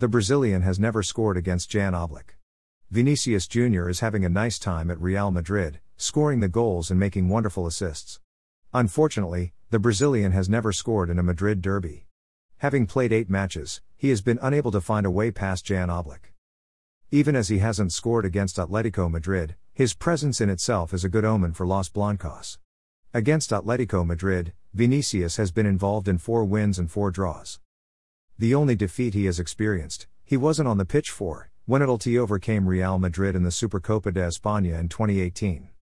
the Brazilian has never scored against Jan Oblak. Vinicius Jr. is having a nice time at Real Madrid, scoring the goals and making wonderful assists. Unfortunately, the Brazilian has never scored in a Madrid derby. Having played eight matches, he has been unable to find a way past Jan Oblak. Even as he hasn't scored against Atletico Madrid, his presence in itself is a good omen for Los Blancos. Against Atletico Madrid, Vinicius has been involved in four wins and four draws. The only defeat he has experienced, he wasn't on the pitch for, when Atleti overcame Real Madrid in the Supercopa de España in 2018.